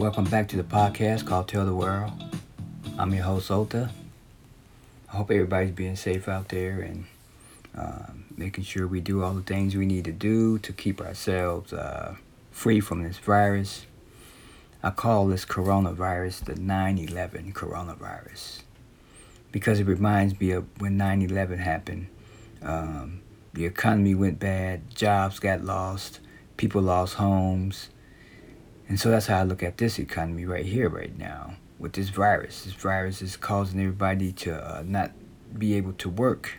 Welcome back to the podcast called Tell the World. I'm your host, Ota. I hope everybody's being safe out there and uh, making sure we do all the things we need to do to keep ourselves uh, free from this virus. I call this coronavirus the 9 11 coronavirus because it reminds me of when 9 11 happened. Um, the economy went bad, jobs got lost, people lost homes. And so that's how I look at this economy right here, right now, with this virus. This virus is causing everybody to uh, not be able to work,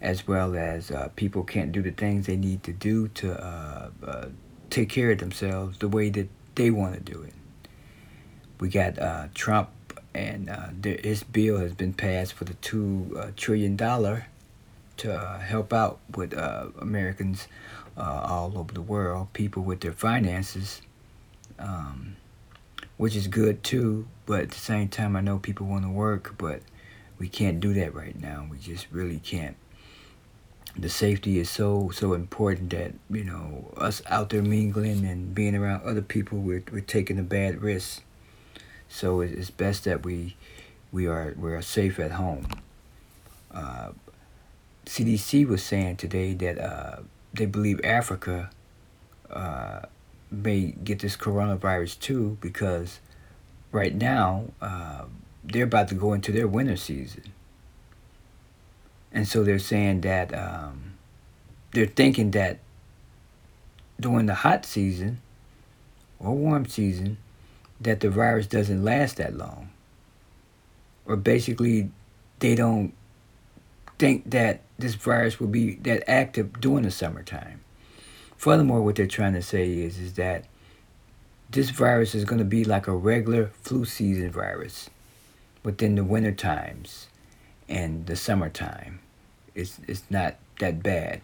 as well as uh, people can't do the things they need to do to uh, uh take care of themselves the way that they want to do it. We got uh, Trump, and uh, there, his bill has been passed for the two trillion dollar to help out with Americans all over the world, people with their finances, um, which is good too. But at the same time, I know people want to work, but we can't do that right now. We just really can't the safety is so so important that you know us out there mingling and being around other people we're, we're taking a bad risk so it's best that we we are we are safe at home uh, CDC was saying today that uh, they believe Africa uh, may get this coronavirus too because right now uh, they're about to go into their winter season and so they're saying that um, they're thinking that during the hot season or warm season, that the virus doesn't last that long. Or basically, they don't think that this virus will be that active during the summertime. Furthermore, what they're trying to say is, is that this virus is going to be like a regular flu season virus within the winter times and the summertime. It's it's not that bad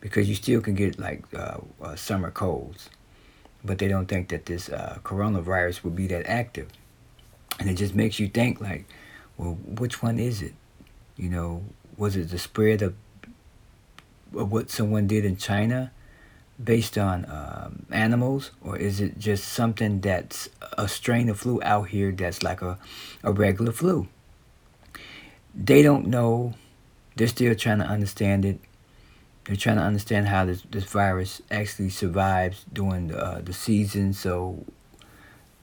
because you still can get like uh, uh, summer colds, but they don't think that this uh, coronavirus will be that active, and it just makes you think like, well, which one is it? You know, was it the spread of, of what someone did in China? Based on um, animals, or is it just something that's a strain of flu out here that's like a, a regular flu? they don't know. They're still trying to understand it. They're trying to understand how this, this virus actually survives during the, uh, the season. So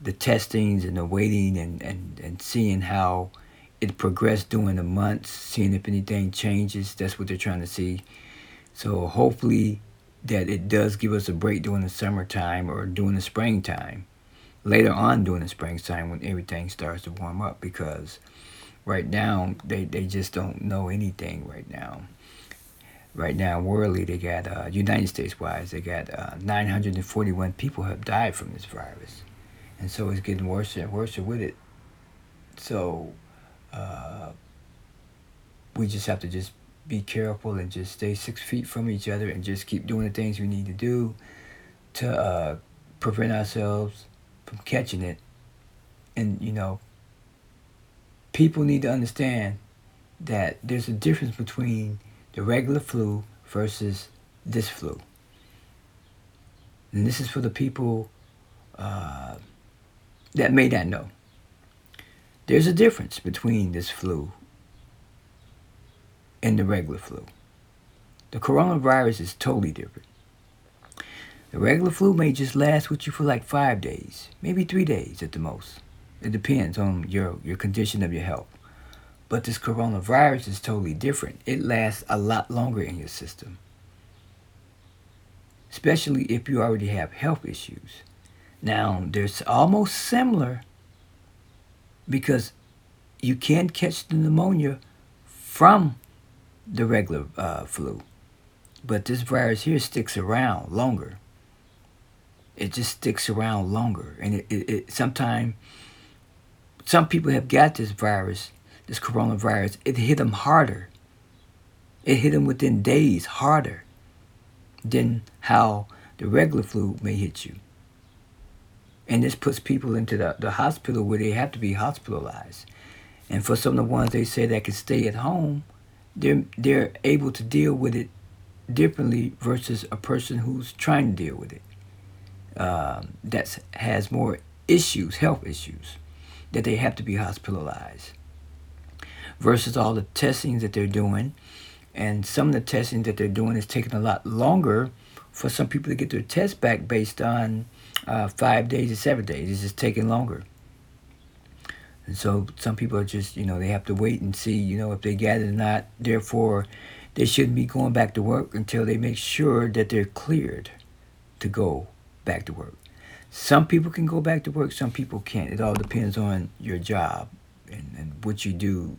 the testings and the waiting and, and, and seeing how it progressed during the months, seeing if anything changes. That's what they're trying to see. So hopefully that it does give us a break during the summertime or during the springtime. Later on during the springtime when everything starts to warm up because right now they, they just don't know anything right now. Right now worldly they got uh, united states wise they got uh, 941 people have died from this virus. And so it's getting worse and worse with it. So uh, we just have to just be careful and just stay six feet from each other and just keep doing the things we need to do to uh, prevent ourselves from catching it and you know people need to understand that there's a difference between the regular flu versus this flu. And this is for the people uh, that may not know. There's a difference between this flu and the regular flu. The coronavirus is totally different. The regular flu may just last with you for like five days, maybe three days at the most. It depends on your, your condition of your health. But this coronavirus is totally different. It lasts a lot longer in your system. Especially if you already have health issues. Now, there's almost similar because you can catch the pneumonia from the regular uh, flu. But this virus here sticks around longer. It just sticks around longer. And it, it, it sometimes some people have got this virus, this coronavirus. It hit them harder. It hit them within days harder than how the regular flu may hit you. And this puts people into the, the hospital where they have to be hospitalized. And for some of the ones they say that can stay at home, they're, they're able to deal with it differently versus a person who's trying to deal with it. Um, that has more issues, health issues, that they have to be hospitalized. Versus all the testings that they're doing. And some of the testing that they're doing is taking a lot longer for some people to get their test back based on uh, five days or seven days. It's just taking longer. And so some people are just, you know, they have to wait and see, you know, if they get it or not. Therefore, they shouldn't be going back to work until they make sure that they're cleared to go back to work. Some people can go back to work, some people can't. It all depends on your job and, and what you do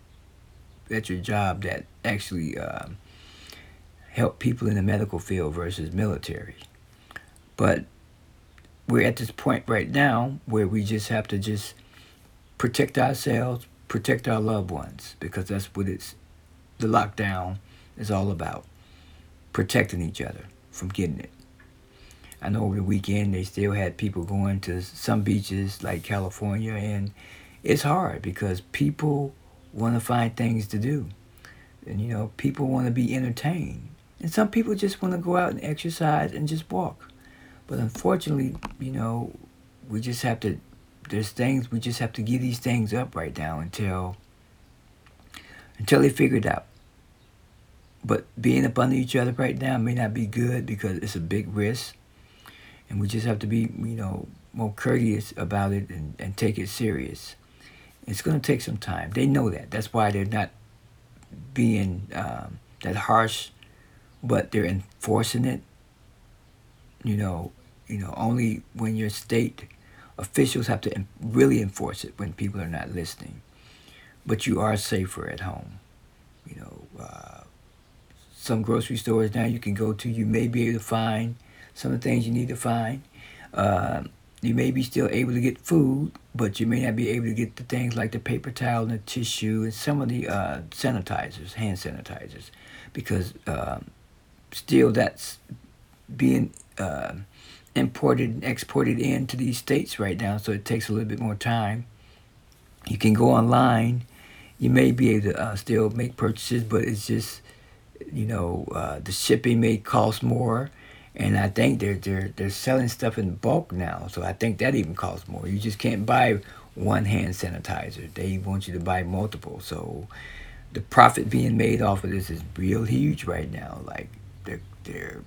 at your job that actually um, help people in the medical field versus military. But we're at this point right now where we just have to just protect ourselves, protect our loved ones, because that's what it's the lockdown is all about. Protecting each other from getting it. I know over the weekend they still had people going to some beaches like California, and it's hard because people want to find things to do. And, you know, people want to be entertained. And some people just want to go out and exercise and just walk. But unfortunately, you know, we just have to there's things we just have to give these things up right now until until they figure it out. But being up under each other right now may not be good because it's a big risk. And we just have to be, you know, more courteous about it and, and take it serious. It's going to take some time. They know that. That's why they're not being um, that harsh, but they're enforcing it. You know, you know, only when your state officials have to really enforce it when people are not listening. But you are safer at home. You know, uh, some grocery stores now you can go to, you may be able to find some of the things you need to find. Uh, you may be still able to get food, but you may not be able to get the things like the paper towel and the tissue and some of the uh, sanitizers, hand sanitizers, because uh, still that's being uh, imported and exported into these states right now, so it takes a little bit more time. You can go online. You may be able to uh, still make purchases, but it's just, you know, uh, the shipping may cost more. And I think they're, they're, they're selling stuff in bulk now, so I think that even costs more. You just can't buy one hand sanitizer. They want you to buy multiple. So the profit being made off of this is real huge right now. Like they're they're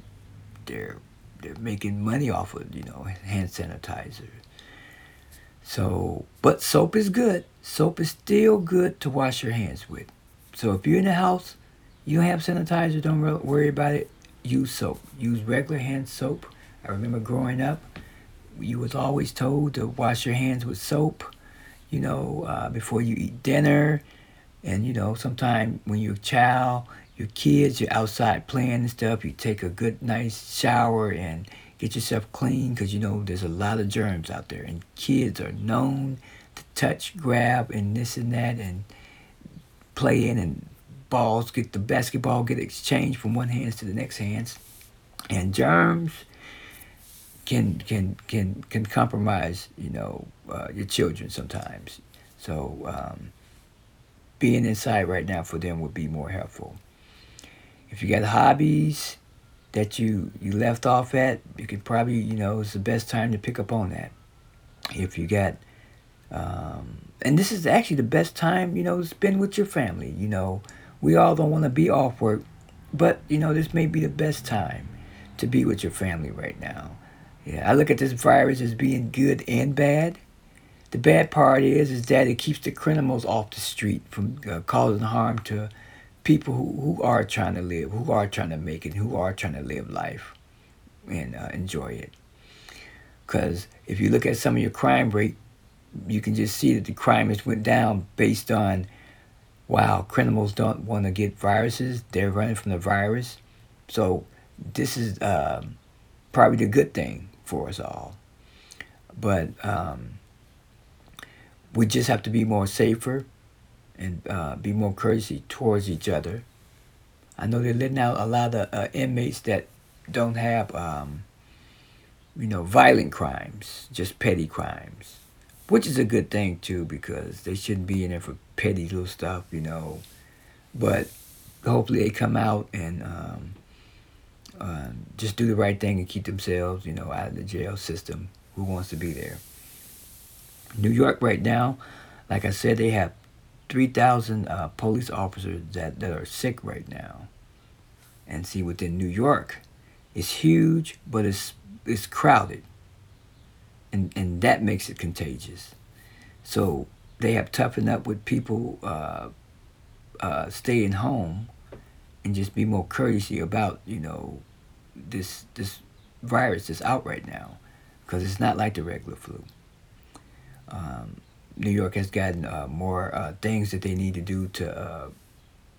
they're they're making money off of you know hand sanitizer. So, but soap is good. Soap is still good to wash your hands with. So if you're in the house, you have sanitizer, don't worry about it. Use soap. Use regular hand soap. I remember growing up, you was always told to wash your hands with soap, you know, uh, before you eat dinner. And, you know, sometime when you're a child, your kids, you're outside playing and stuff, you take a good, nice shower and get yourself clean because you know there's a lot of germs out there. And kids are known to touch, grab, and this and that, and play in, and balls get the basketball get exchanged from one hands to the next hands. And germs can can can can compromise, you know, uh, your children sometimes. So um, being inside right now for them would be more helpful. If you got hobbies that you you left off at, you could probably you know it's the best time to pick up on that. If you got um, and this is actually the best time you know to spend with your family. You know, we all don't want to be off work, but you know this may be the best time to be with your family right now. Yeah, I look at this virus as being good and bad. The bad part is is that it keeps the criminals off the street from uh, causing harm to people who, who are trying to live, who are trying to make it, who are trying to live life and uh, enjoy it. Because if you look at some of your crime rate, you can just see that the crime has went down based on, wow, criminals don't want to get viruses. They're running from the virus. So this is uh, probably the good thing for us all. But um, we just have to be more safer and uh, be more courteous towards each other. I know they're letting out a lot of uh, inmates that don't have, um, you know, violent crimes, just petty crimes, which is a good thing too because they shouldn't be in there for petty little stuff, you know. But hopefully they come out and um, uh, just do the right thing and keep themselves, you know, out of the jail system. Who wants to be there? New York right now, like I said, they have 3,000 uh, police officers that, that are sick right now. And see, within New York, it's huge, but it's, it's crowded. And, and that makes it contagious. So they have toughened up with people uh, uh, staying home and just be more courtesy about, you know, this, this virus that's out right now. Because it's not like the regular flu. Um, New York has gotten uh, more uh, things that they need to do to uh,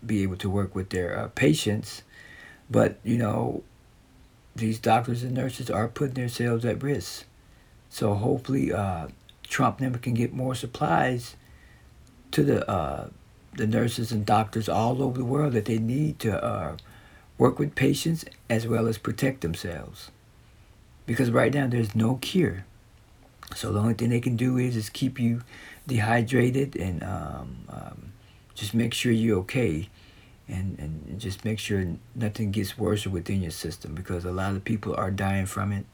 be able to work with their uh, patients. But, you know, these doctors and nurses are putting themselves at risk. So hopefully uh, Trump never can get more supplies to the, uh, the nurses and doctors all over the world that they need to work with patients as well as protect themselves. Because right now there's no cure. So the only thing they can do is is keep you dehydrated and um, um, just make sure you're okay, and and just make sure nothing gets worse within your system because a lot of people are dying from it,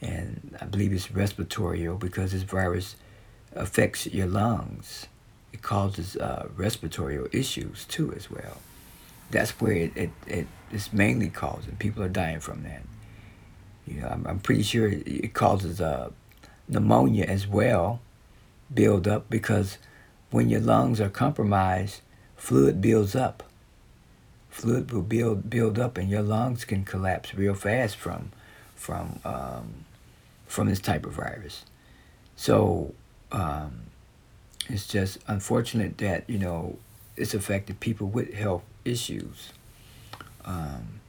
and I believe it's respiratory because this virus affects your lungs. It causes uh, respiratory issues too as well. That's where it, it, it is mainly causing. People are dying from that. You know, I'm, I'm pretty sure it causes uh, pneumonia as well build up because when your lungs are compromised, fluid builds up. Fluid will build build up, and your lungs can collapse real fast from from um, from this type of virus. So um, it's just unfortunate that you know it's affected people with health issues, um,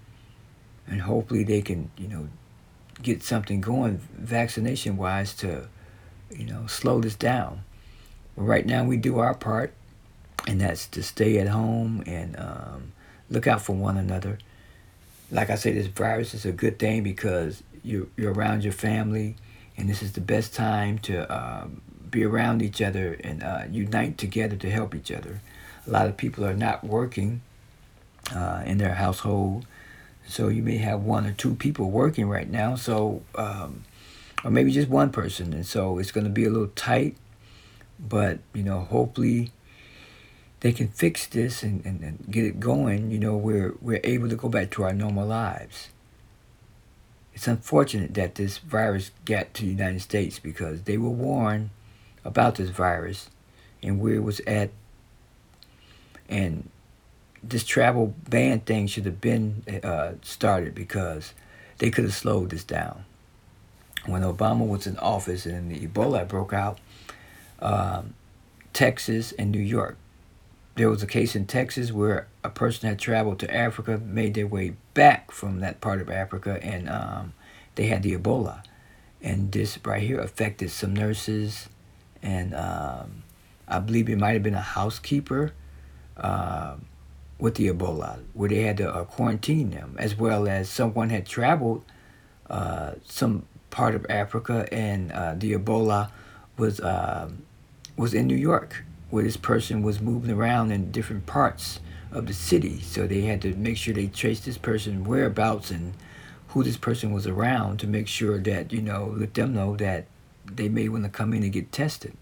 and hopefully they can you know get something going vaccination wise to, you know, slow this down. But right now we do our part, and that's to stay at home and um, look out for one another. Like I say, this virus is a good thing because you you're around your family, and this is the best time to um, be around each other and uh, unite together to help each other. A lot of people are not working uh, in their household so you may have one or two people working right now. So, um, or maybe just one person. And so it's going to be a little tight. But, you know, hopefully they can fix this and, and, and get it going. You know, we're, we're able to go back to our normal lives. It's unfortunate that this virus got to the United States because they were warned about this virus and where it was at. And this travel ban thing should have been uh, started because they could have slowed this down. When Obama was in office and the Ebola broke out, um, Texas and New York, there was a case in Texas where a person had traveled to Africa, made their way back from that part of Africa, and um, they had the Ebola. And this right here affected some nurses, and um, I believe it might have been a housekeeper. Uh, with the Ebola, where they had to uh, quarantine them, as well as someone had traveled uh, some part of Africa, and uh, the Ebola was um, was in New York, where this person was moving around in different parts of the city. So they had to make sure they traced this person whereabouts and who this person was around to make sure that you know let them know that they may want to come in and get tested.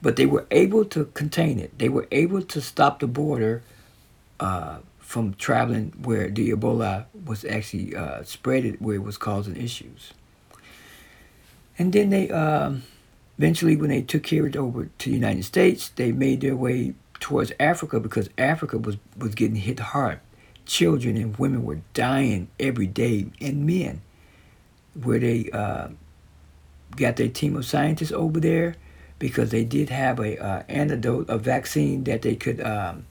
But they were able to contain it. They were able to stop the border uh, from traveling where the Ebola was actually uh, spread, where it was causing issues. And then they um, eventually, when they took it over to the United States, they made their way towards Africa because Africa was, was getting hit hard. Children and women were dying every day, and men, where they uh, got their team of scientists over there because they did have a uh, antidote, a vaccine that they could um,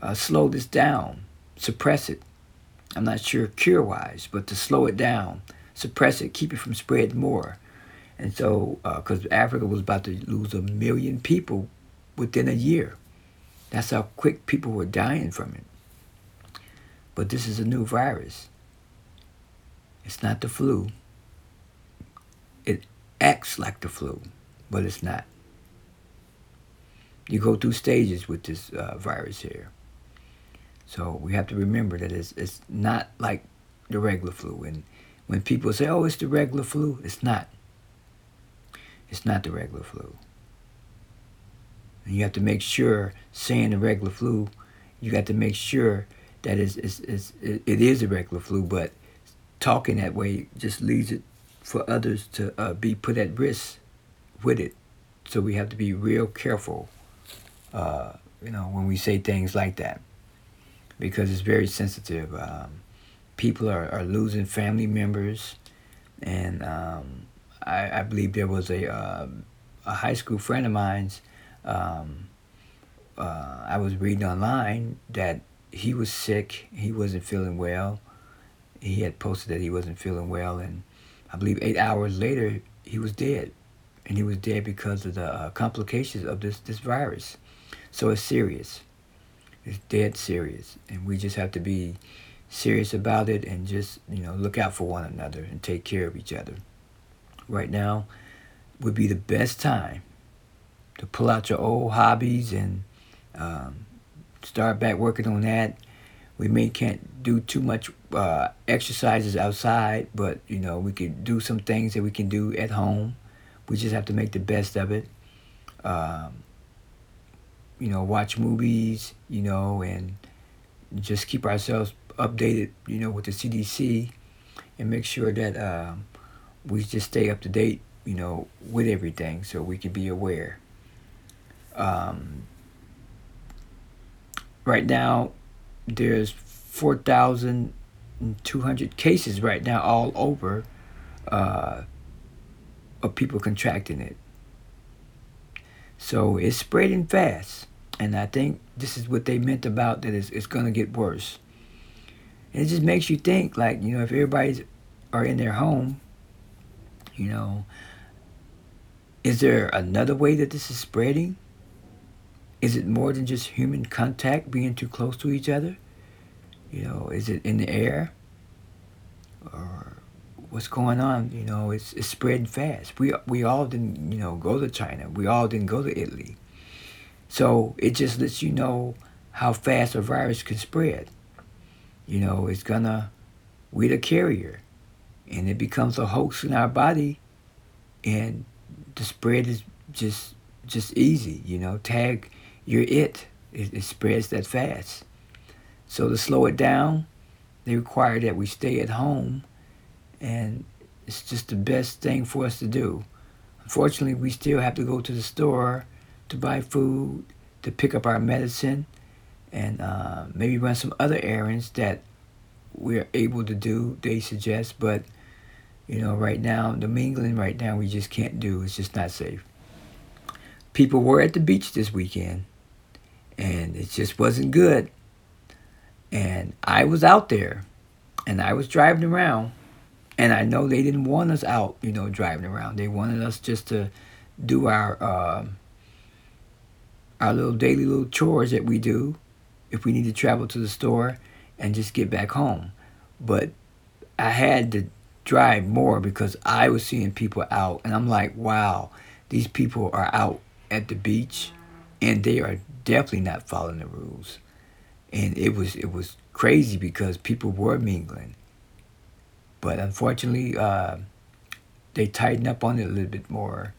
uh, slow this down, suppress it. I'm not sure cure wise, but to slow it down, suppress it, keep it from spreading more. And so, because uh, Africa was about to lose a million people within a year. That's how quick people were dying from it. But this is a new virus. It's not the flu. It acts like the flu, but it's not. You go through stages with this uh, virus here. So we have to remember that it's, it's not like the regular flu. And when people say, oh, it's the regular flu, it's not. It's not the regular flu. And you have to make sure, saying the regular flu, you got to make sure that it's, it's, it's, it is a regular flu, but talking that way just leads it for others to uh, be put at risk with it. So we have to be real careful, uh, you know, when we say things like that, because it's very sensitive. Um, people are, are losing family members, and um, I, I, believe there was a uh, a high school friend of mine's. Um, uh, I was reading online that he was sick. He wasn't feeling well. He had posted that he wasn't feeling well, and I believe eight hours later he was dead, and he was dead because of the uh, complications of this this virus. So it's serious. It's dead serious, and we just have to be serious about it and just you know look out for one another and take care of each other. Right now would be the best time to pull out your old hobbies and um, start back working on that. We may can't do too much uh, exercises outside, but you know we could do some things that we can do at home. We just have to make the best of it. Um, you know, watch movies, you know, and just keep ourselves updated, you know, with the CDC, and make sure that um, we just stay up to date, you know, with everything, so we can be aware. Um, right now, there's 4,200 cases right now all over uh, of people contracting it. So it's spreading fast. And I think this is what they meant about that it's, it's going to get worse. And it just makes you think, like, you know, if everybody's are in their home, you know, is there another way that this is spreading? Is it more than just human contact being too close to each other? You know, is it in the air? Or what's going on? You know, it's, it's spreading fast. We, we all didn't, you know, go to China. We all didn't go to Italy. So it just lets you know how fast a virus can spread. You know, it's gonna, we're the carrier. And it becomes a hoax in our body. And the spread is just just easy, you know. Tag you're it. it. It spreads that fast. So to slow it down, they require that we stay at home, and it's just the best thing for us to do. Unfortunately, we still have to go to the store to buy food, to pick up our medicine, and uh, maybe run some other errands that we're able to do, they suggest. But, you know, right now, the mingling right now, we just can't do. It's just not safe. People were at the beach this weekend and it just wasn't good. And I was out there and I was driving around and I know they didn't want us out, you know, driving around. They wanted us just to do our uh, our little daily little chores that we do if we need to travel to the store and just get back home. But I had to drive more because I was seeing people out and I'm like, wow, these people are out at the beach and they are definitely not following the rules. And it was it was crazy because people were mingling. But unfortunately, uh, they tighten up on it a little bit more.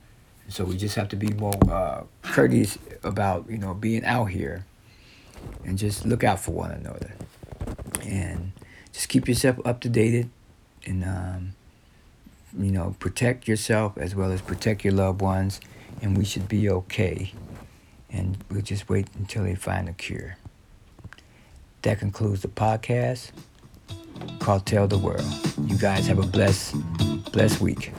So we just have to be more uh, courteous about you know being out here, and just look out for one another, and just keep yourself up to date, and um, you know protect yourself as well as protect your loved ones, and we should be okay and we'll just wait until they find a cure. That concludes the podcast called Tell the World. You guys have a blessed, blessed week.